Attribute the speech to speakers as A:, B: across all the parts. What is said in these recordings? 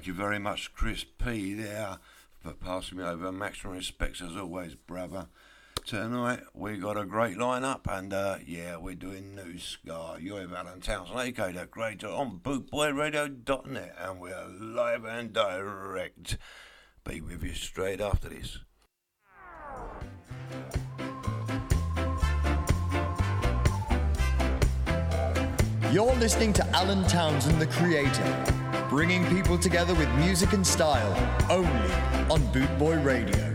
A: Thank you very much, Chris P. There for passing me over. Maximum respects as always, brother. Tonight we got a great lineup, and uh, yeah, we're doing new ska. You're Alan Townsend, aka the Creator on bootboyradio.net, and we're live and direct. Be with you straight after this.
B: You're listening to Alan Townsend, the creator, bringing people together with music and style only on Bootboy Radio.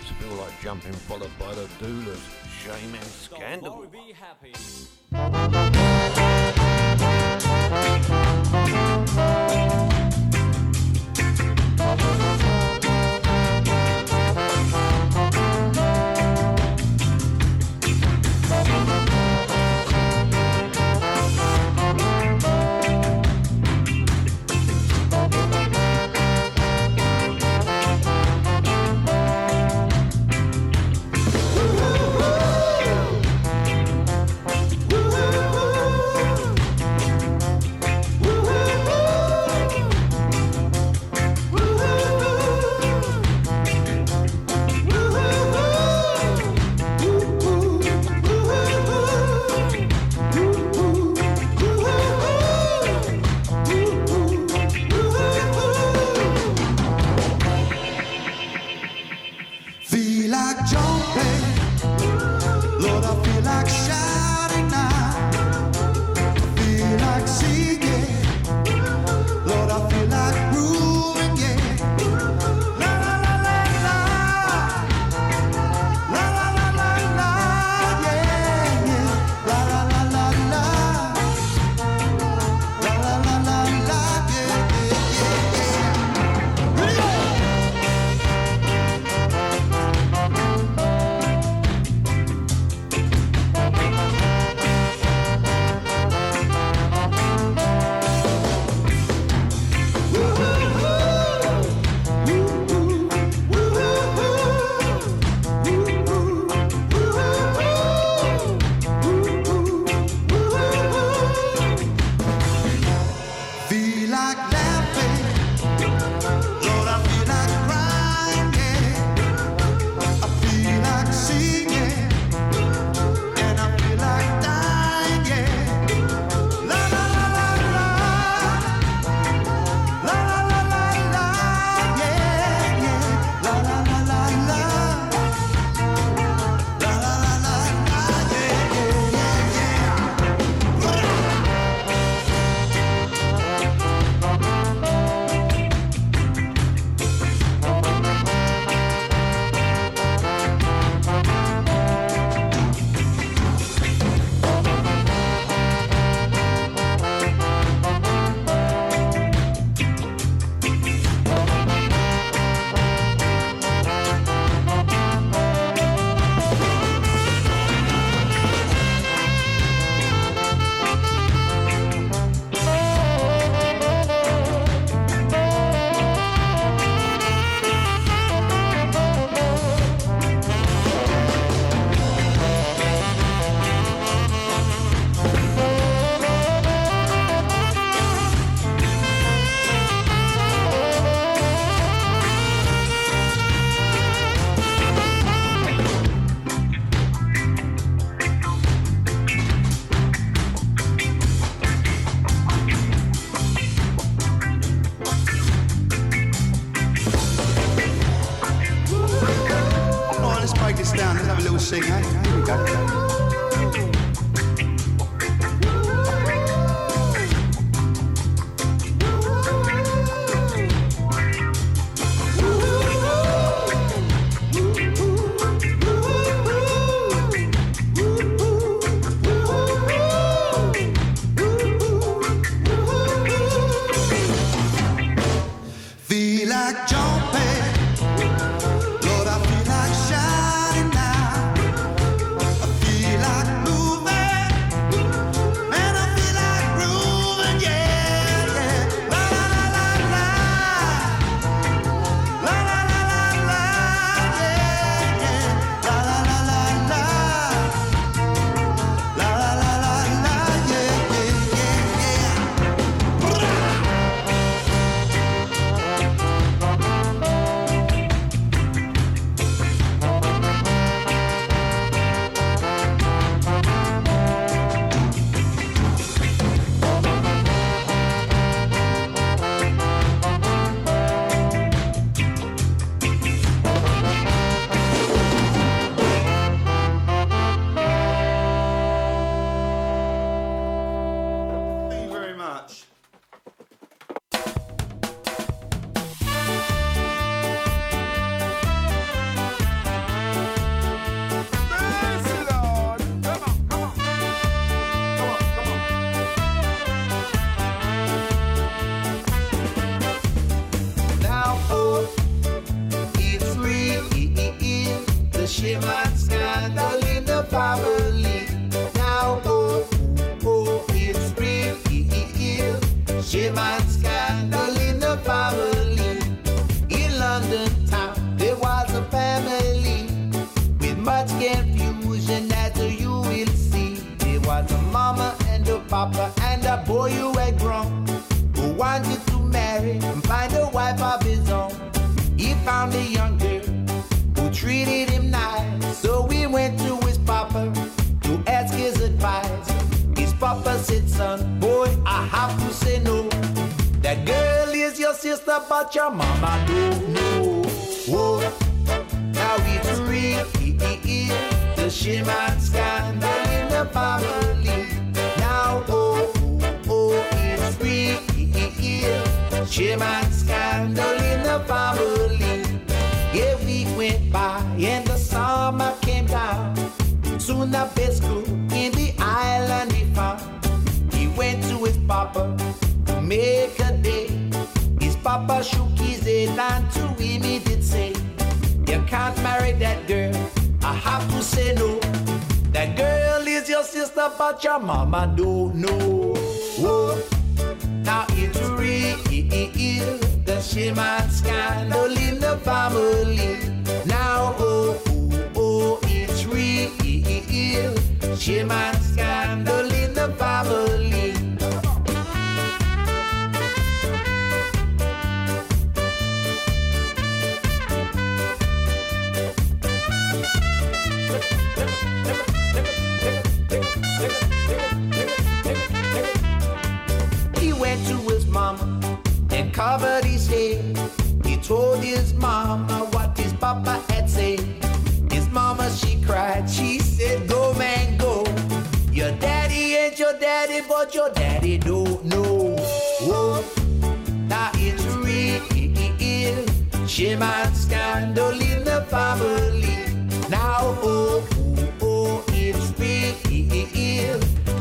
C: Roots feel like jumping followed by the Doulas. Shame and scandal.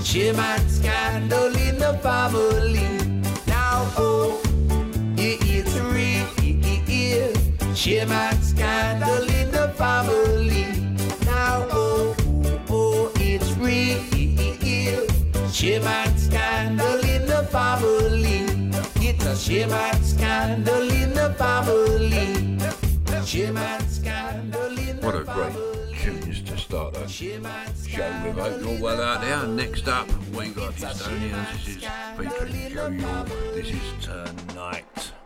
C: She scandal
D: in the family. Now, oh, you eat three. She might scandal in the family. Now, oh, oh, it's real. She might scandal in the family. It's a she scandal in the family. She scandal in the family. What a great tunes to start the show with.
C: Hope well out there. Next up, we got Estonians. This is featuring Joe York. This is Tonight.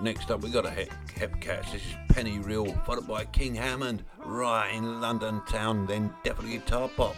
C: Next up, we got a Hep, Hepcats. This
D: is Penny Reel, followed by King Hammond, right in London town, then definitely Guitar Pop.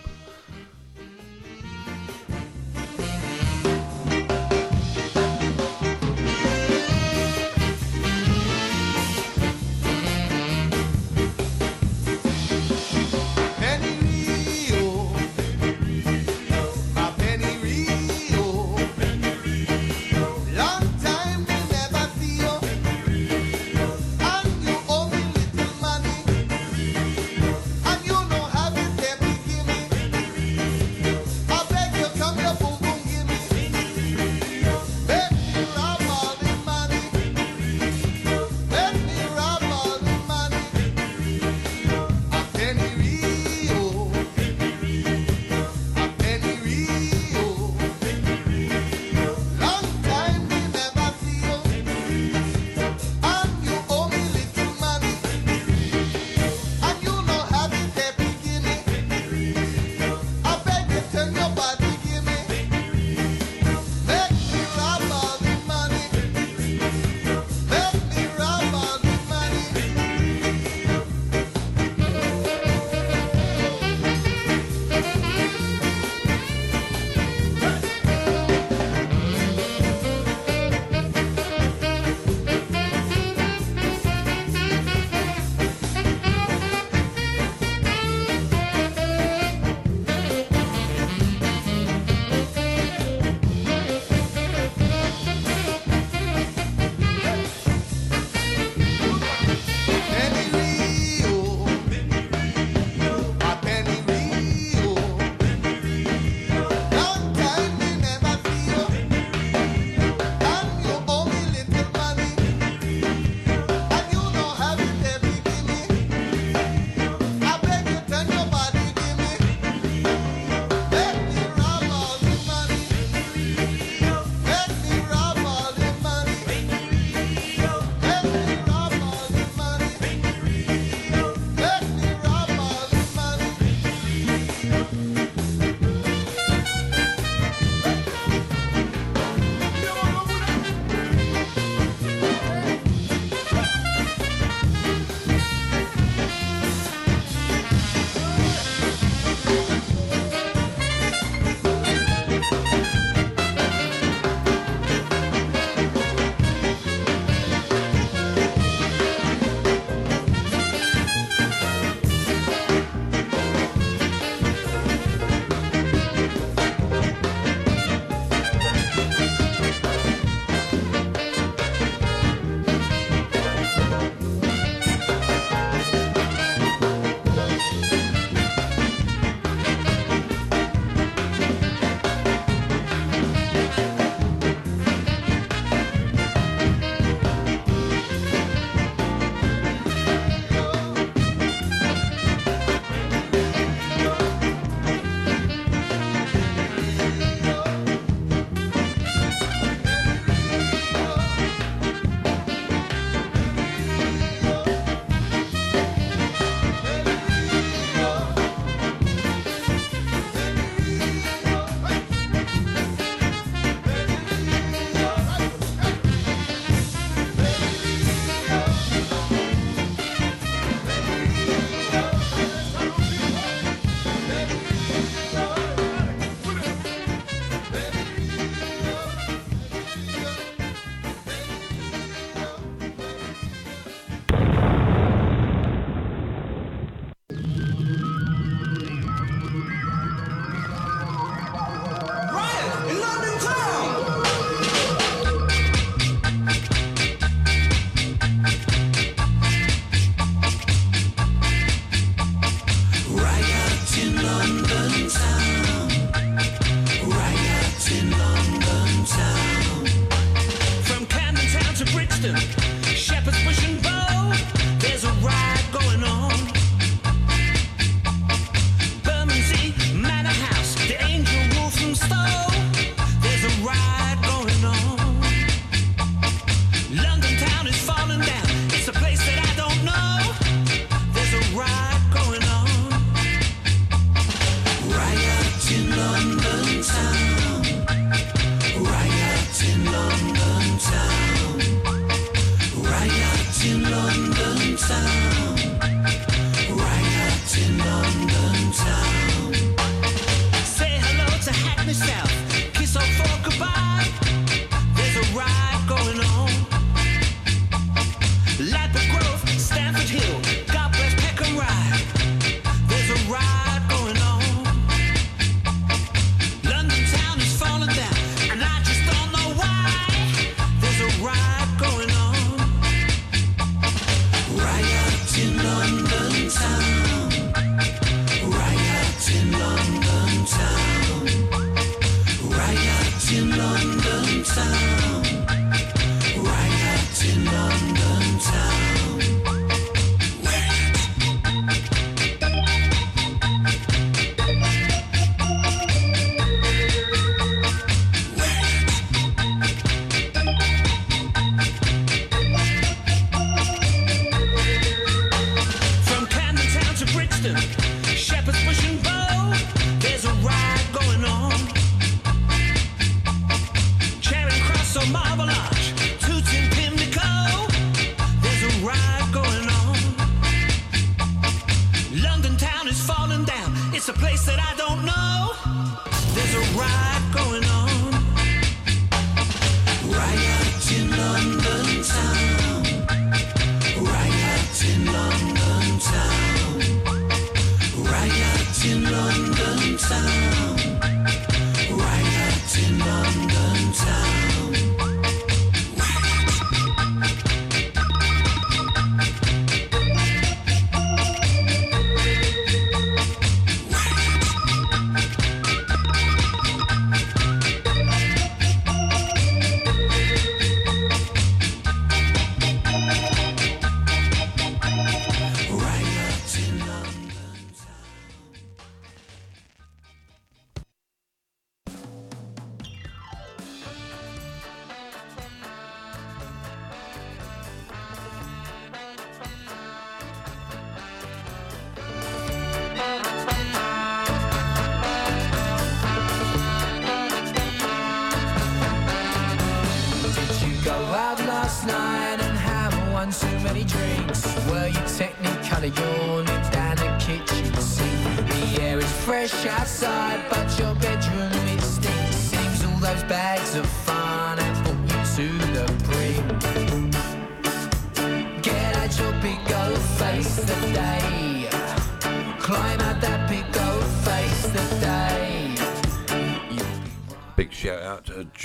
D: Yeah.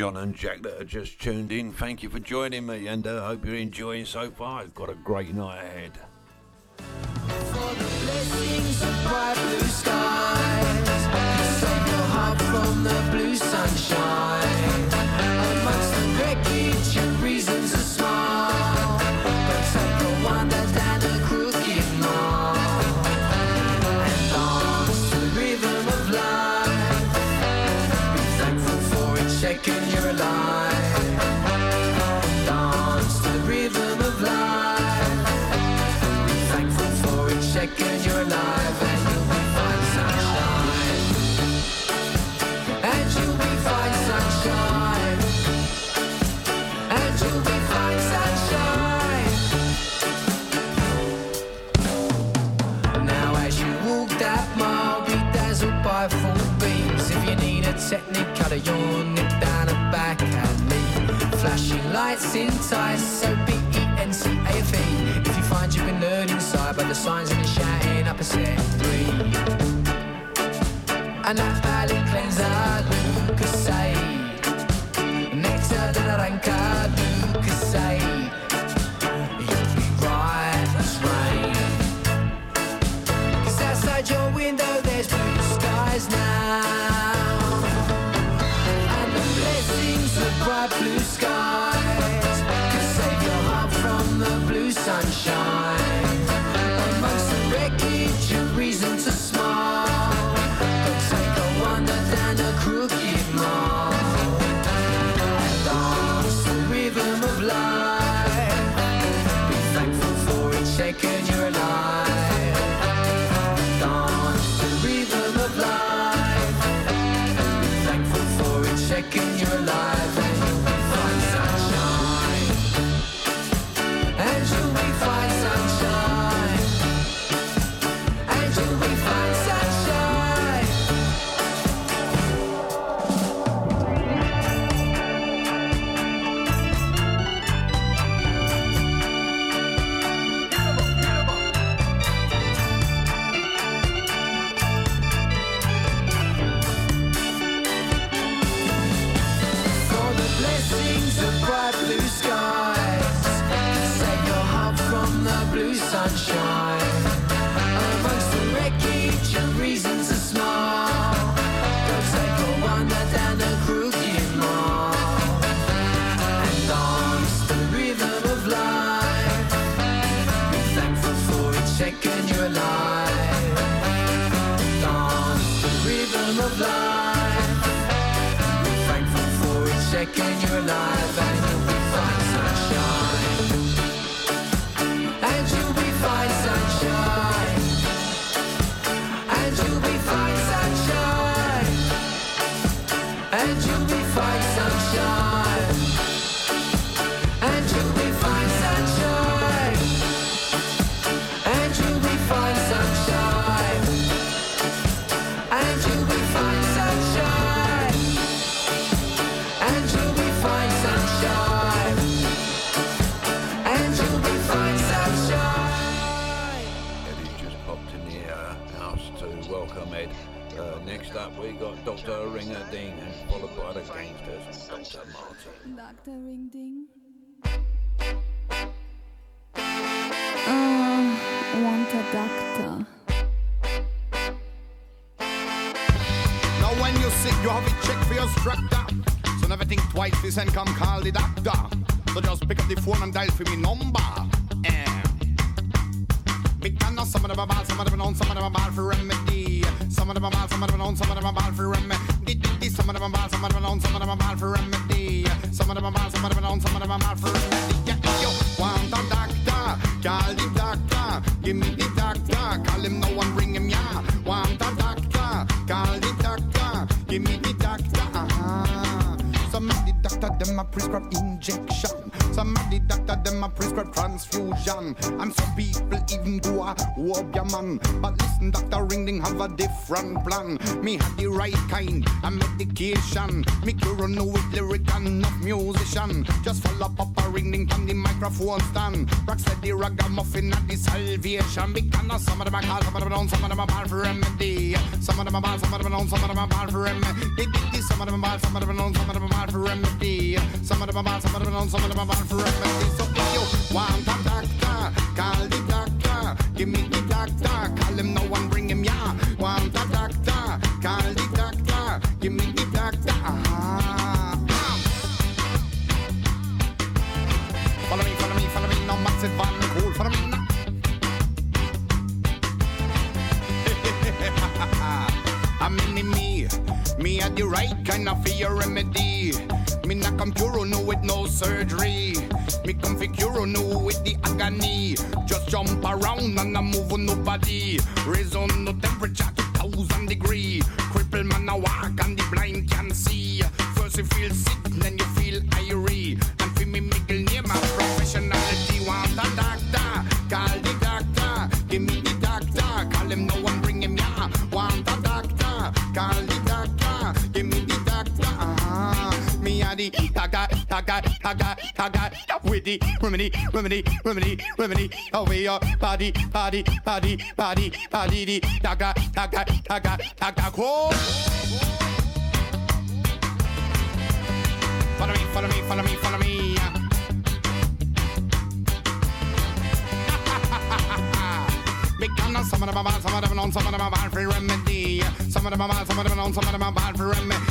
D: John and Jack that are just tuned in, thank you for joining me and I uh, hope you're enjoying so far. I've got a great night ahead. that's in ties. So If you find you've been nerd inside by the signs and the shouting up a set three. And that valley cleanser, Lucas say. Nectar de la Ranca, Lucas say. You'll be right as outside your window there's blue skies now. And the blessings of bright blue skies.
E: Different plan. Me have the right kind of medication. Me cure no with lyric and enough musician. Just follow Papa Ring Ding from the microphone stand. Rock said the ragamuffin at the salvation. Because some of them are called, some of them are known, some of them are bad for remedy. Some of them are bad, some of them are known, some of them are bad for remedy. Some of them are bad, some of them are known, some of them are bad for remedy. Some of them are bad, some of them are known, some of them are bad for no with no surgery. Me come fi no with the agony. Just jump around and I move on nobody. Raise on the temperature to thousand degree. Cripple man a walk and the blind can see. First you feel sick, then you feel irie. And fi me middle name a professionality. Want a doctor, doctor, doctor, doctor, doctor. With the remedy, remedy, remedy, remedy. Oh, Over your body, body, body, body, body. The doctor, doctor, doctor, doctor. Cool. Follow me, follow me, follow me, follow me. Because some of them are bad, some of them are known, some of them are bad for remedy. Some of them are bad, some of them are known, some of them are bad for remedy.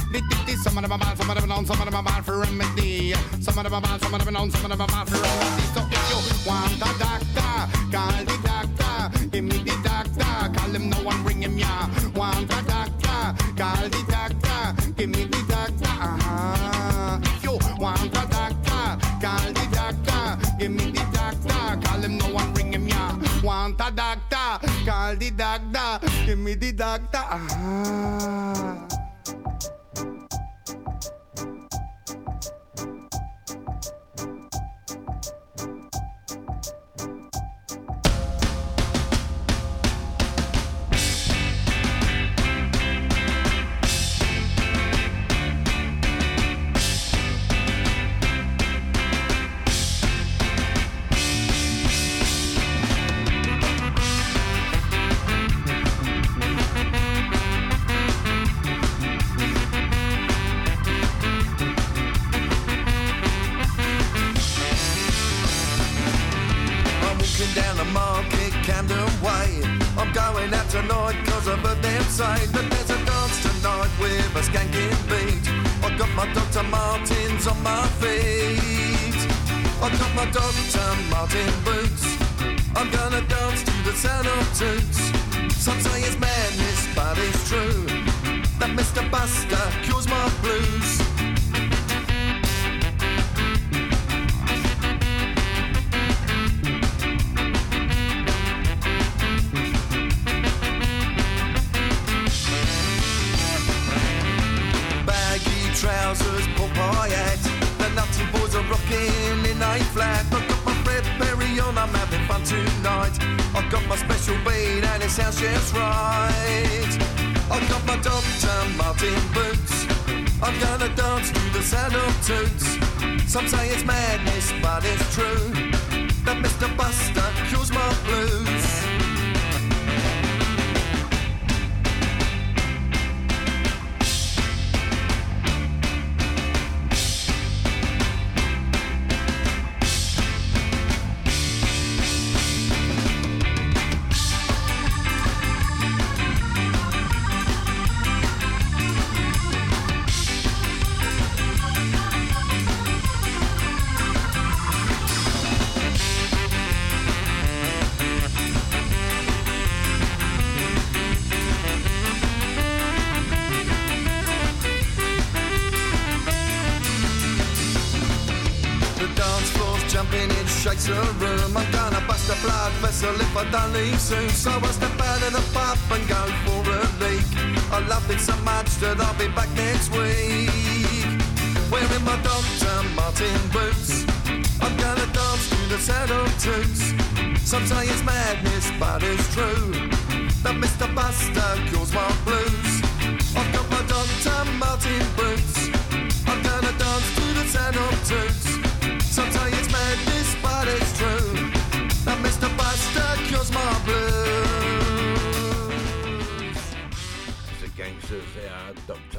E: Some of them are bad, some of them are known, some of them are bad for remedy. Some of them are bad, some of them are known, some of them are bad for remedy. So if you want a doctor, call the doctor. Give me the doctor, call him now and bring him ya. Want a doctor, call the doctor. Give me the doctor. Ah, if you want a doctor, call the doctor. Give me the doctor, call him now and bring him ya. Want a doctor, call the doctor. Give me the doctor. Ah.
F: Going out tonight cause I've heard them say that there's a dance tonight with a skanking beat. I got my Dr. Martens on my feet. I got my Dr. Marten boots. I'm gonna dance to the sound of toots. Some say it's madness, but it's true. That Mr. Buster cures my blues. Got my special beat and it sounds just right. I've got my Dr. Marten boots. I'm gonna dance to the sound of toots. Some say it's madness, but it's true. That Mr. Buster cures my blues. Shakes the room. I'm gonna bust a blood vessel if I don't leave soon. So I step out of the pub and go for a leak. I loved it so much that I'll be back next week. Wearing my Dr. Marten boots. I'm gonna dance to the of toots. Some say it's madness, but it's true. That Mr. Buster cures my blues. I've got my Dr. Marten boots. I'm gonna dance to the of toots.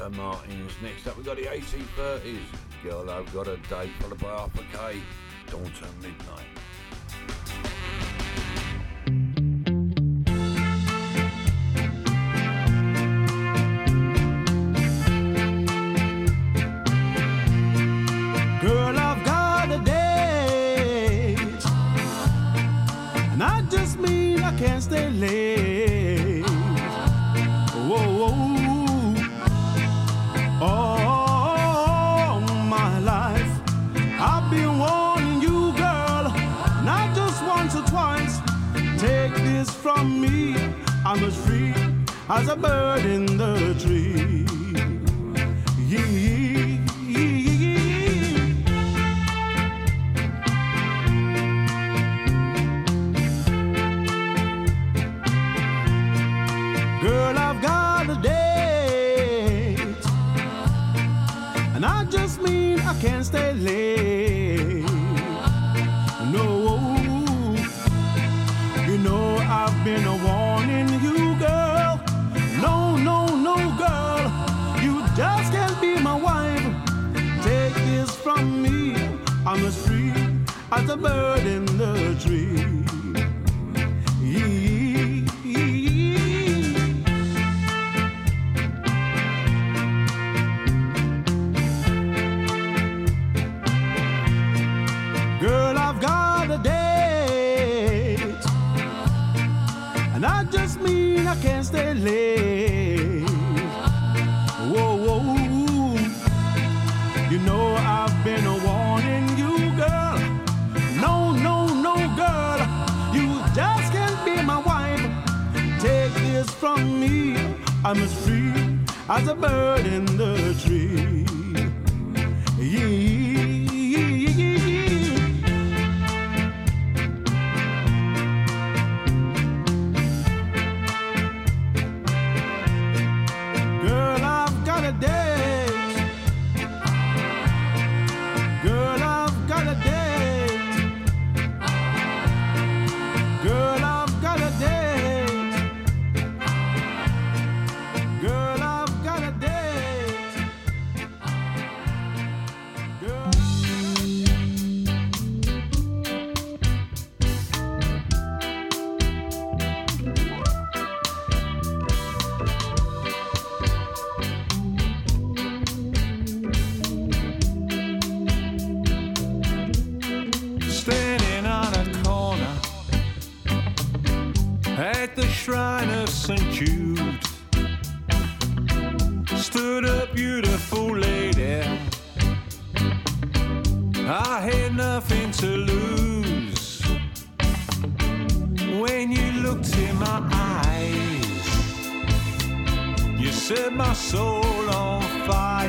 C: Dr. Martens. Next up, we've got the 1830s. Girl, I've got a day followed by half a K. Dawn to midnight.
G: Girl, I've got a date. And I just mean I can't stay late. From me. I'm as free as a bird in the tree. Yeah. Girl, I've got a date. And I just mean I can't stay late. Been warning you, girl. No, no, no, girl. You just can't be my wife. Take this from me. I'm as free as a bird in the tree. Can't stay late. Whoa, whoa. You know I've been warning you, girl. No, no, no, girl. You just can't be my wife. Take this from me. I'm as free as a bird in the tree. Yeah.
H: Beautiful lady. I had nothing to lose when you looked in my eyes. You set my soul on fire.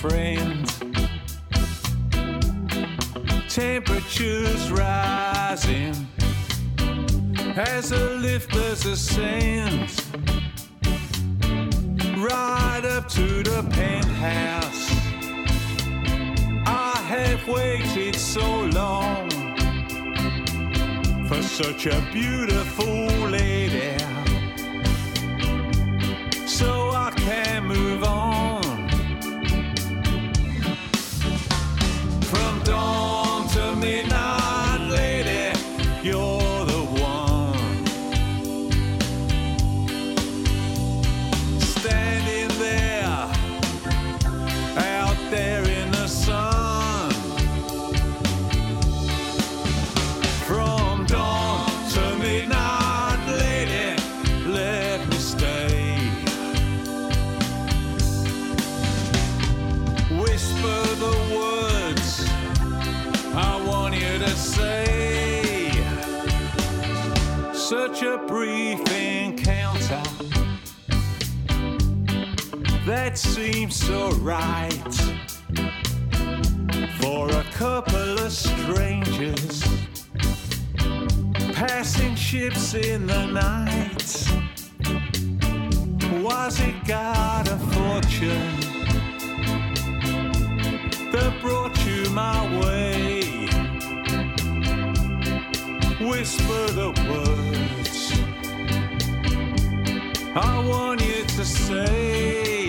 H: Friend. Temperatures rising as the lifters ascend right up to the penthouse. I have waited so long for such a beautiful lady, alright for a couple of strangers passing ships in the night. Was it God a fortune that brought you my way? Whisper the words I want you to say.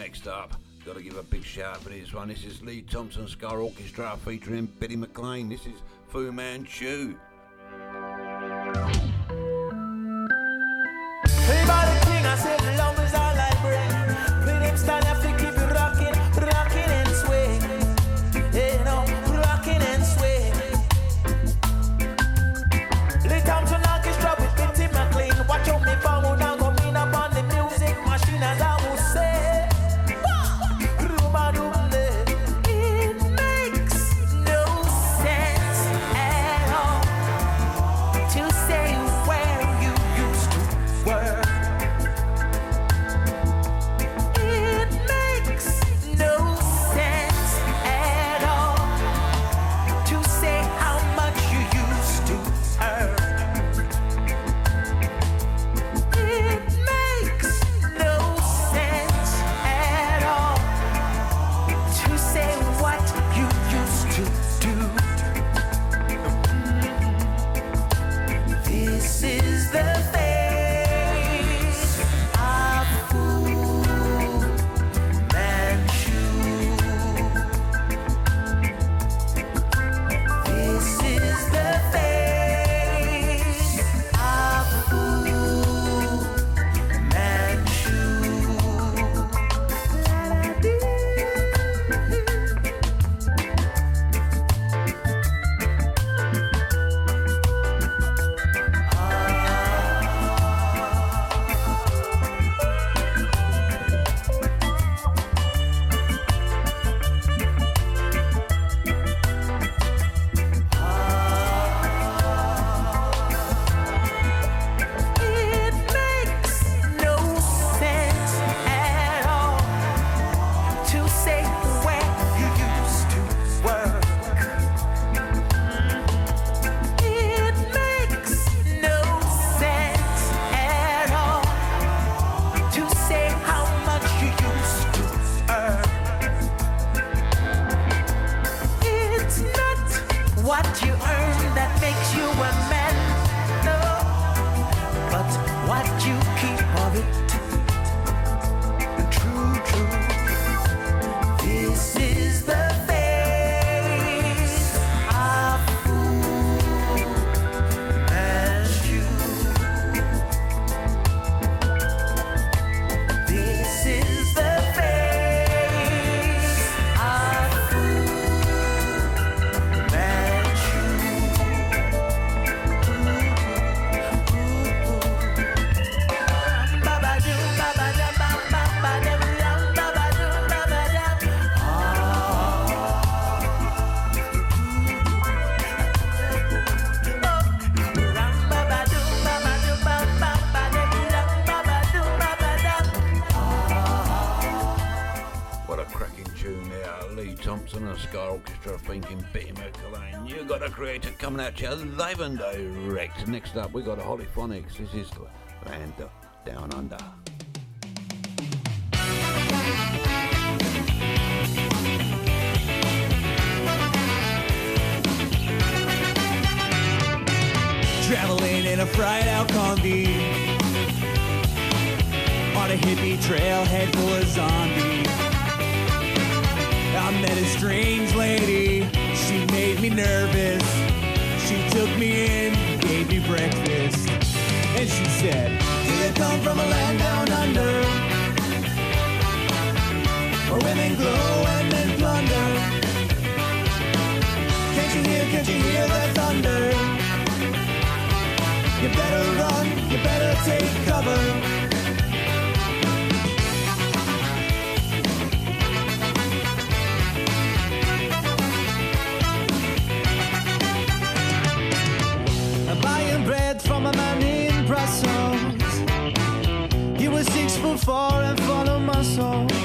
I: next up. Gotta give a big shout out for this one. This is Lee Thompson Ska Orchestra featuring Bitty McLean. This is Fu Manchu. Live and Direct. Next up, we got a Holyphonics. This is
A: better run, you better take cover. I'm buying bread from a man in Brussels. He was six foot four and full of
D: soul.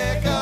D: America.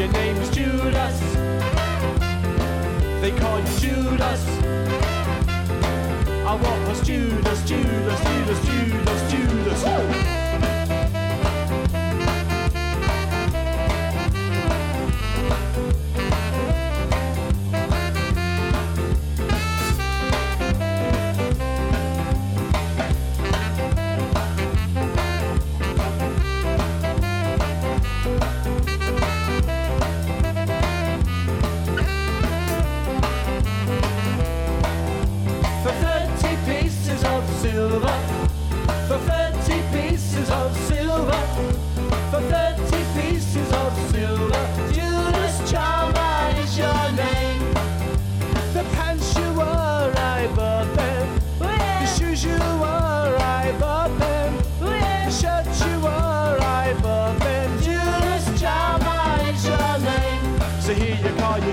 D: your name is Judas. They call you Judas. I want was Judas, Judas, Judas, Judas.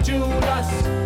D: Judas.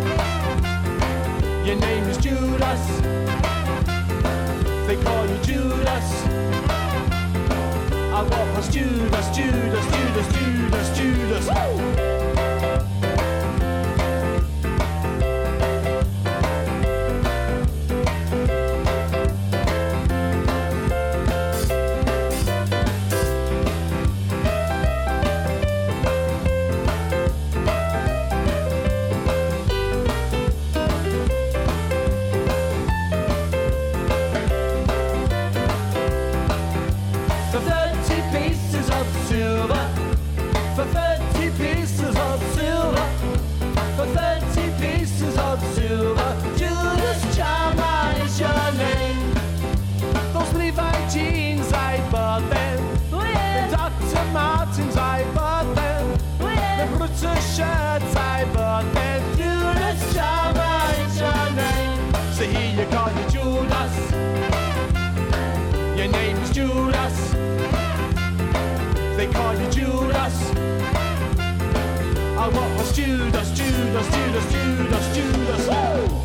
D: Judas, Judas, Judas, Judas, Judas, Woo!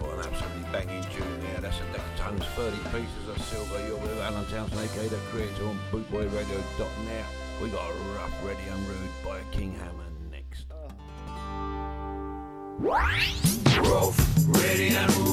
A: What an absolutely banging tune. That's a deck tons, 30 pieces of silver. You're with Alan Townsend, aka the creator on bootboyradio.net. We got Rough, Ready and Rude by King Hammer next.
J: Rough, Ready and Rude.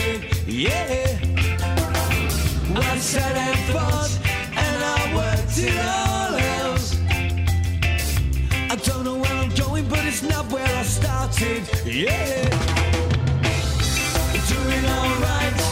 K: day, yeah. I said and
L: thought, and I worked it all out. I don't know where I'm going, but it's not where I started, yeah. Doing alright.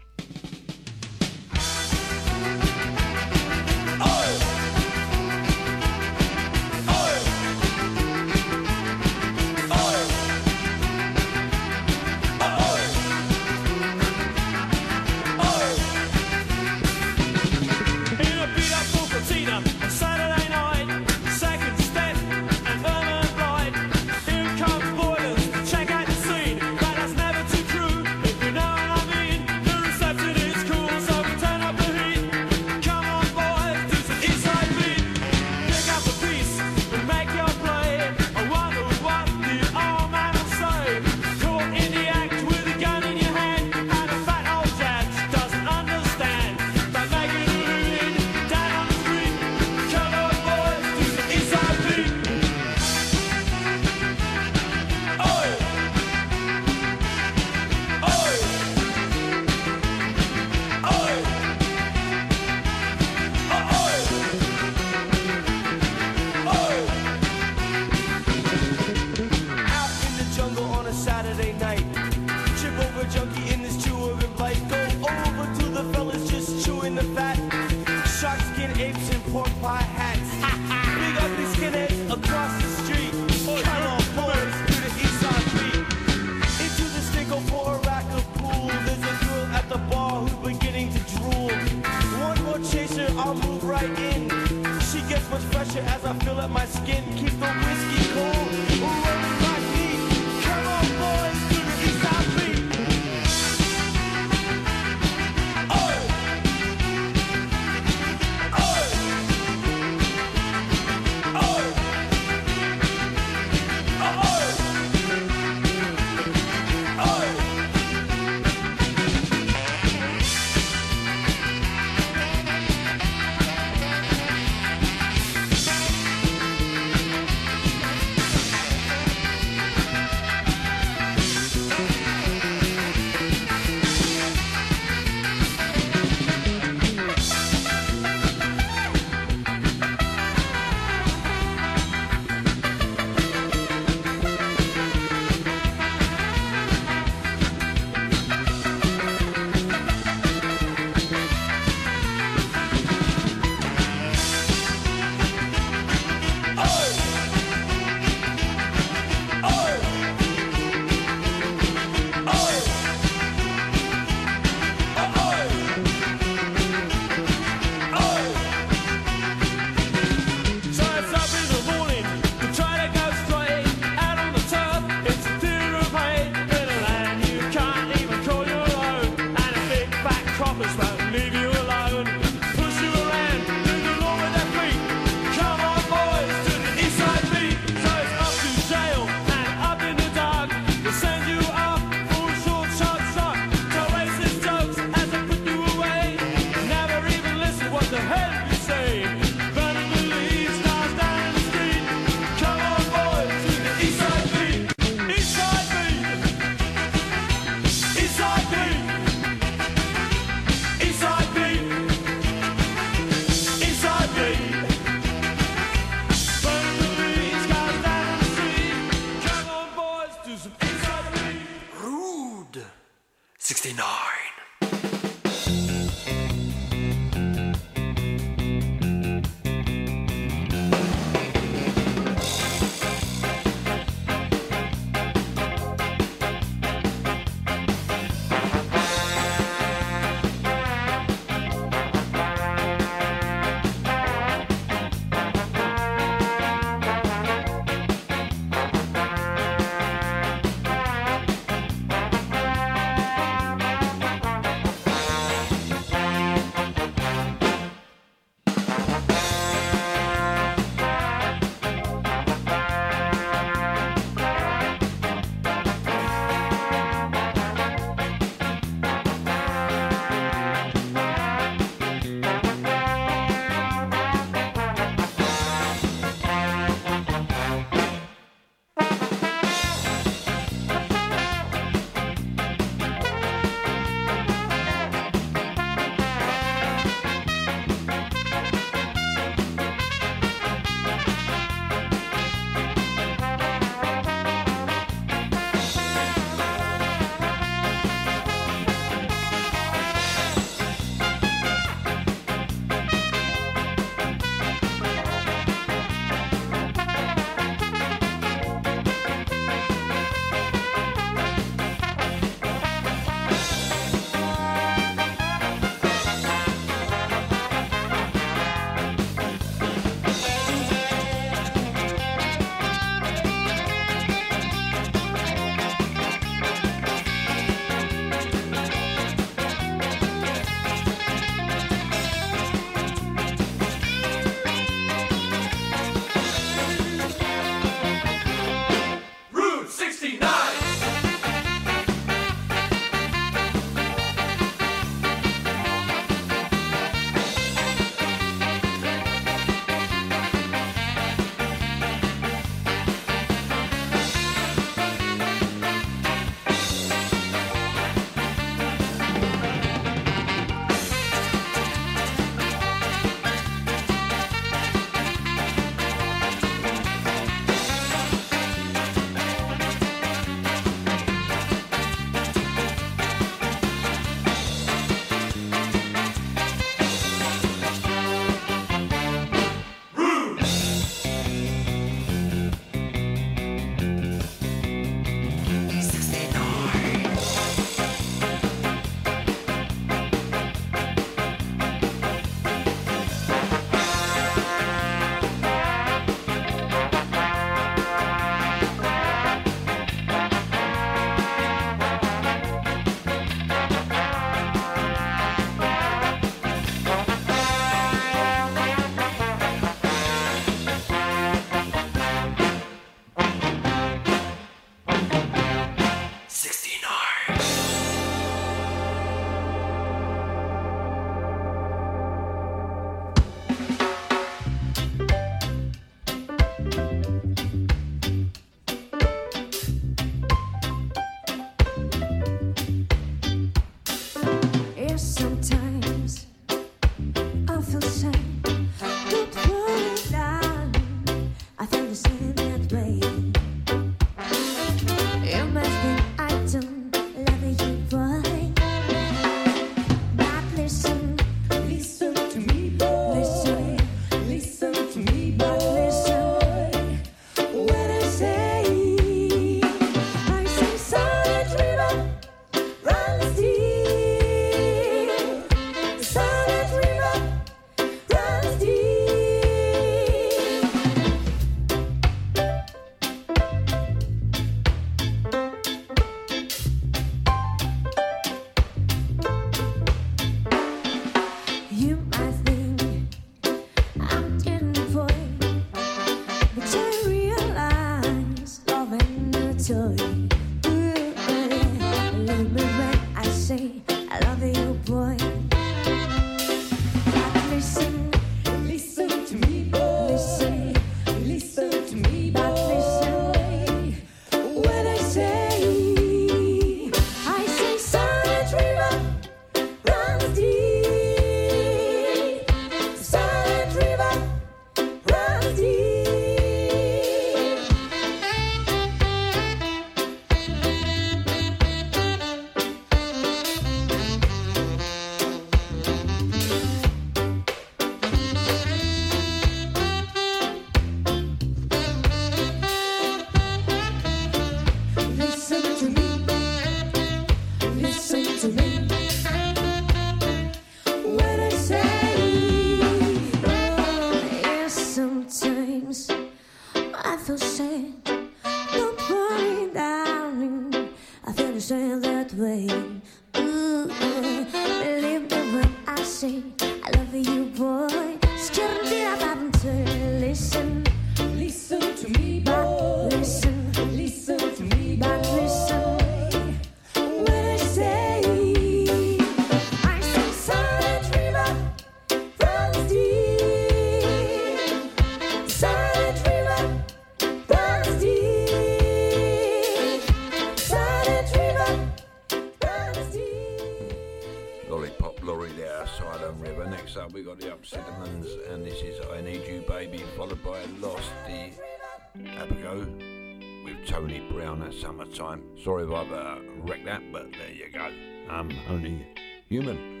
D: Tony Brown at summertime. Sorry if I've uh, wrecked that, but there you go. I'm only human.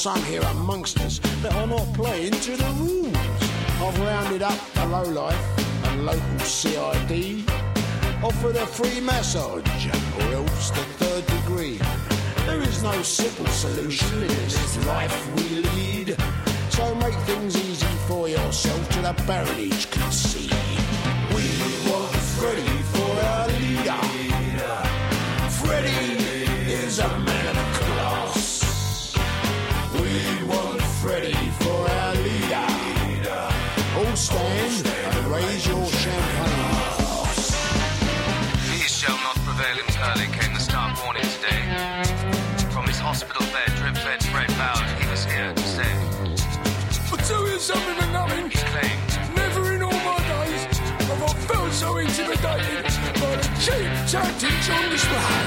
M: some here amongst us that are not playing to the rules. I've rounded up the lowlife and local CID, offered a free massage, or else the third degree. There is no simple solution in this life we lead, so make things easy for yourself to the Baronage can concede. something and nothing. Never in all my days have I felt so intimidated by the cheap tactics on display.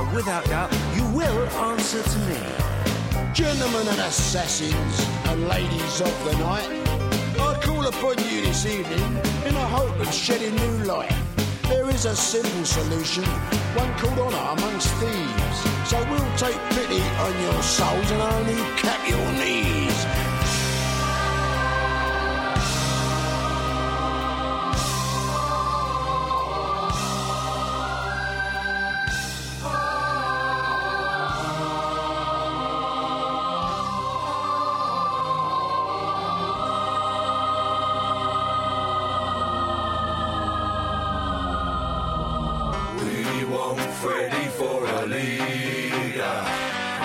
N: now, without doubt, you will answer to me.
M: Gentlemen and assassins, and ladies of the night, I call upon you this evening in the hope of shedding new light.
O: There is a simple solution, one called honour amongst thieves. So we'll take pity on your souls and only cap your knees.
M: leader.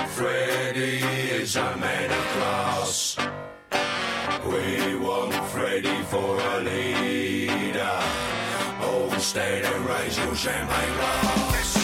M: Freddy is a man of class. We want Freddy for a leader. Oh, stay and raise your champagne glass.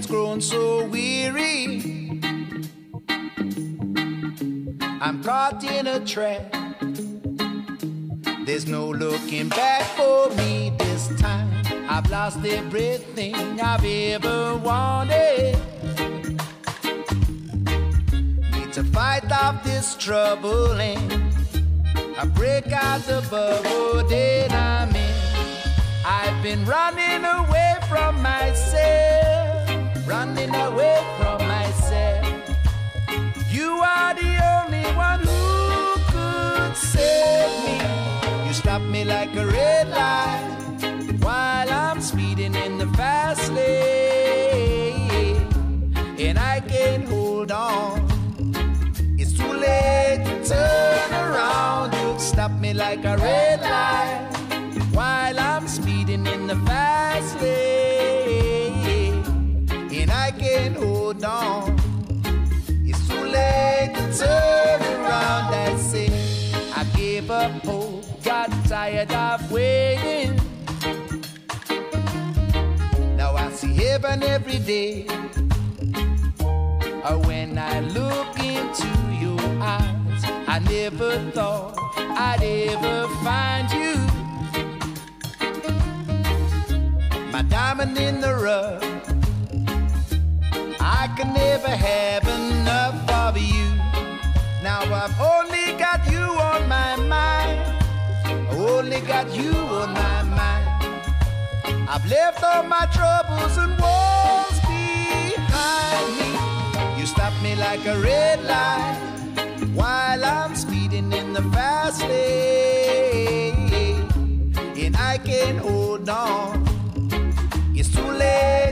P: Has grown so weary. I'm caught in a trap. There's no looking back for me this time. I've lost everything I've ever wanted. Need to fight off this trouble and I break out the bubble that I'm in. I've been running away from myself, running away from myself. You are the only one who could save me. You stop me like a red light while I'm speeding in the fast lane, and I can't hold on. It's too late to turn around. You stop me like a red light while I'm speeding in the fast lane, and can't hold on. It's too late to turn around. That's it. I gave up hope, got tired of waiting. Now I see heaven every day. Uh, When I look into your eyes, I never thought I'd ever find you. My diamond in the rough. I've only got you on my mind. I only got you on my mind. I've left all my troubles and woes behind me. You stop me like a red light while I'm speeding in the fast lane, and I can't hold on. It's too late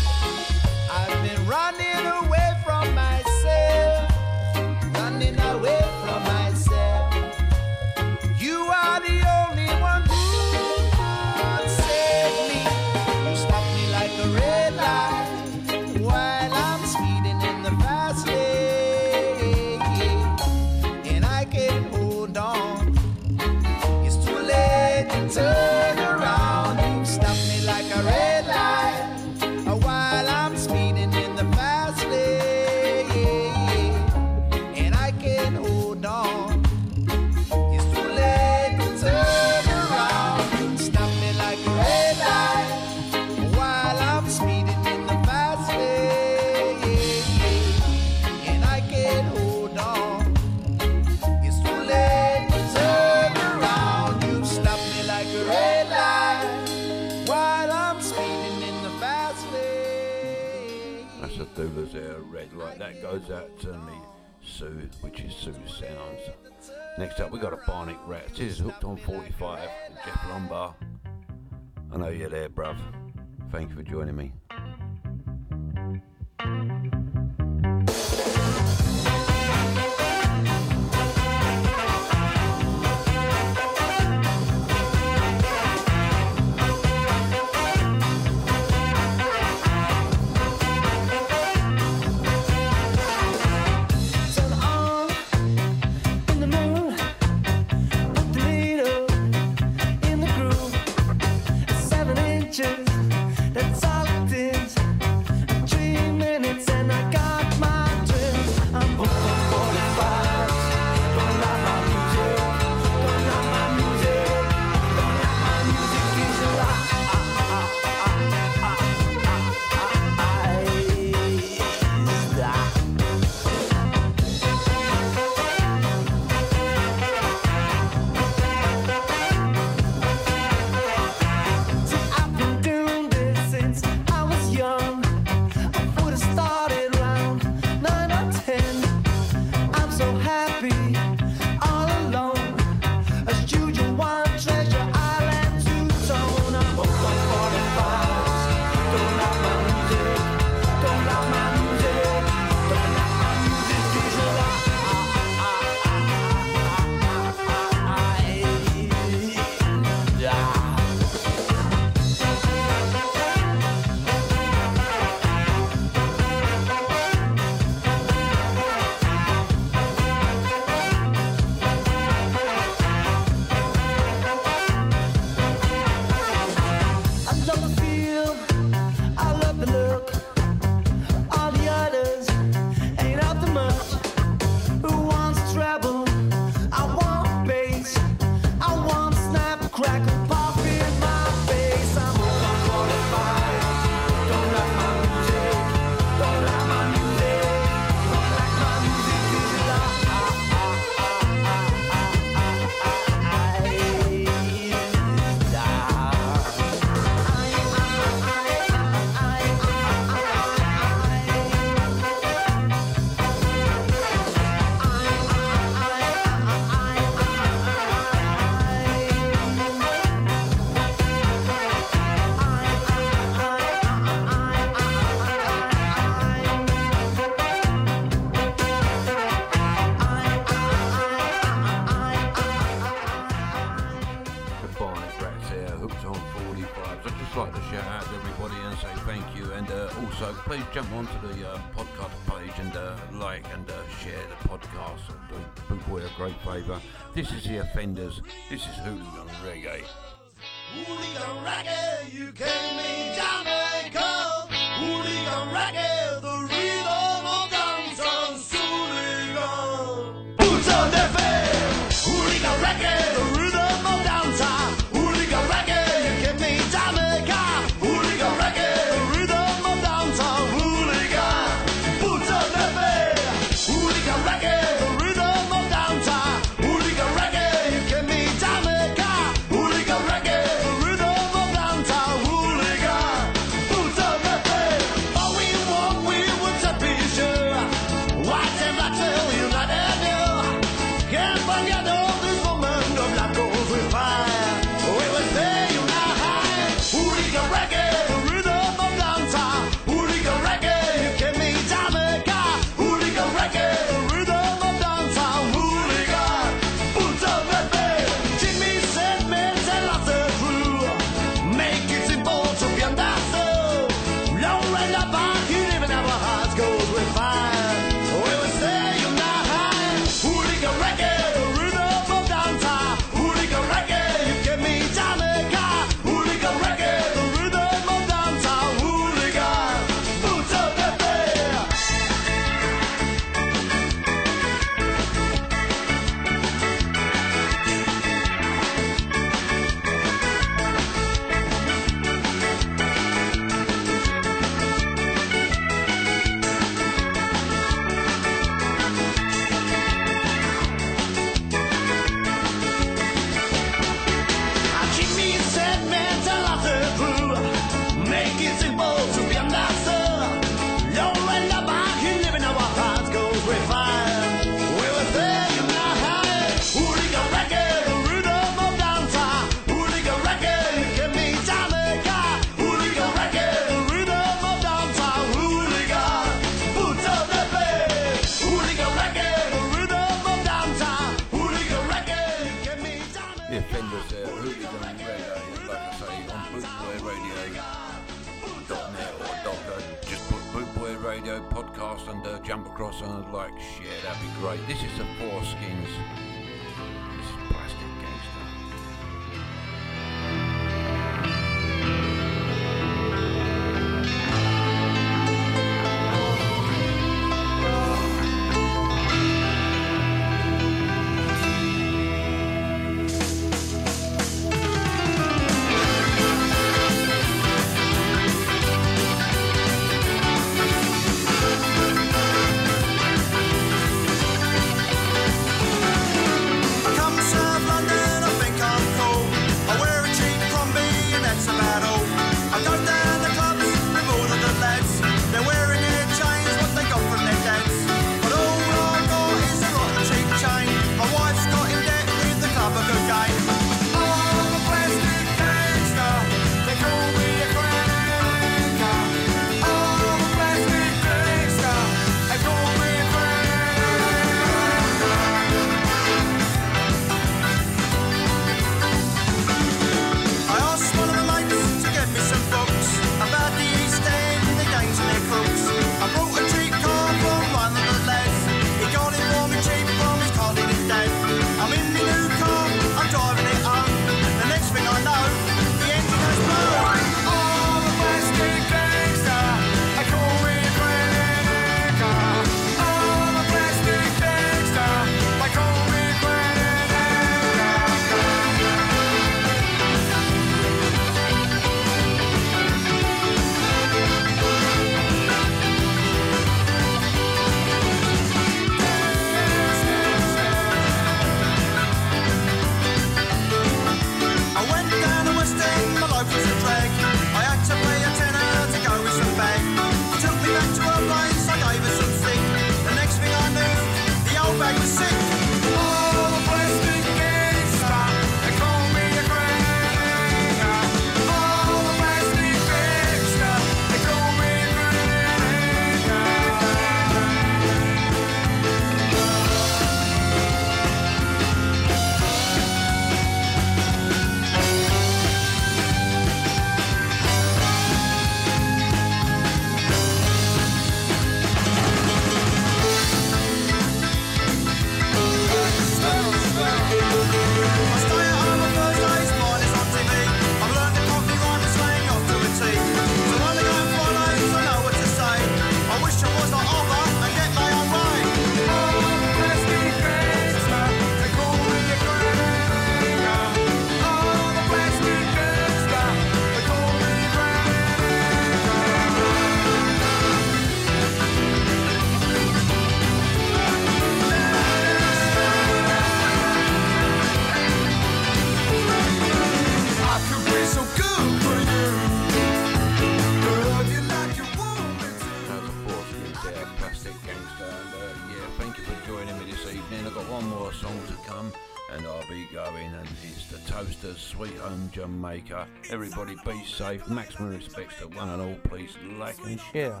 C: Everybody be safe. Maximum respects to one and all. Please like and share.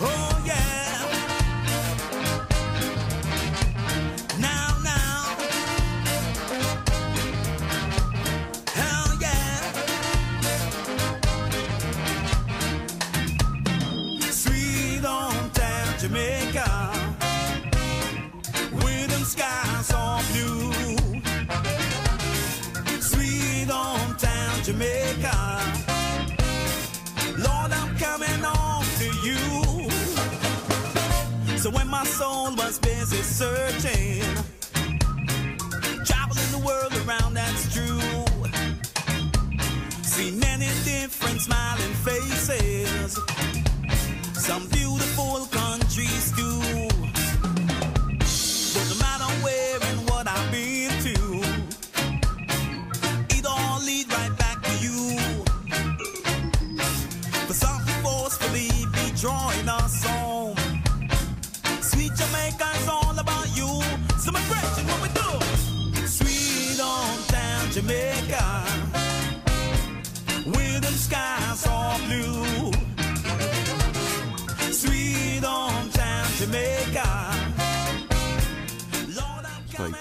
Q: Oh yeah. Now, now. Hell yeah. Sweet hometown Jamaica. My soul was busy searching, traveling the world around, that's true. See many different smiling faces,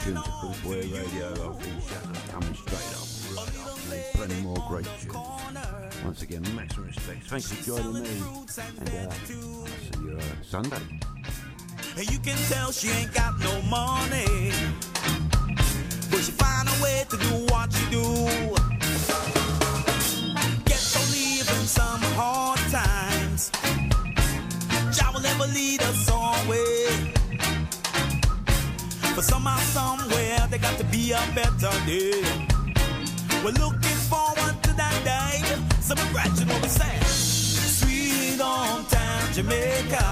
C: Tuned to Boy Radio. I've coming straight up me. Plenty more great tunes. Once again, maximum respect. Thanks for joining me. And uh, see you uh, Sunday.
Q: You can tell she ain't got no money. But she find a way to do what you do. Get to live in some hard times. Jah will never lead us away. But somehow, somewhere, there got to be a better day. We're looking forward to that day. So imagine what we say. Sweet hometown Jamaica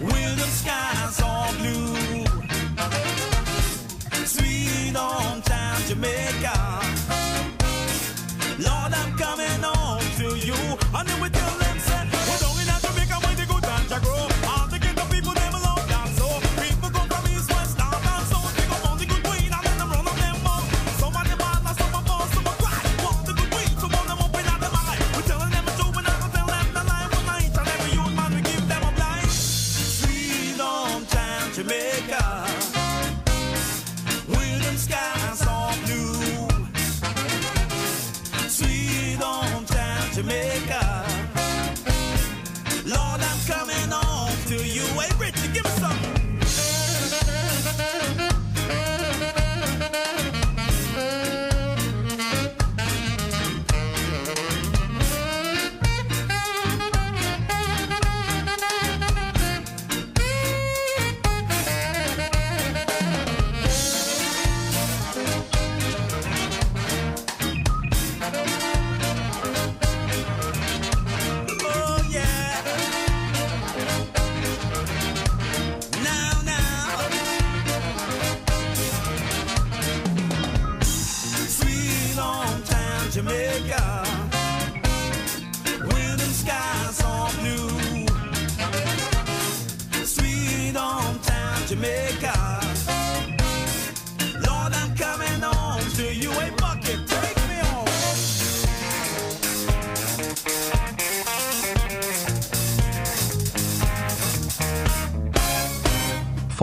Q: with them skies all blue. Sweet hometown Jamaica. Lord, I'm coming home to you.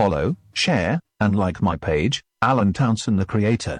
R: Follow, share, and like my page, Alan Townsend the Creator.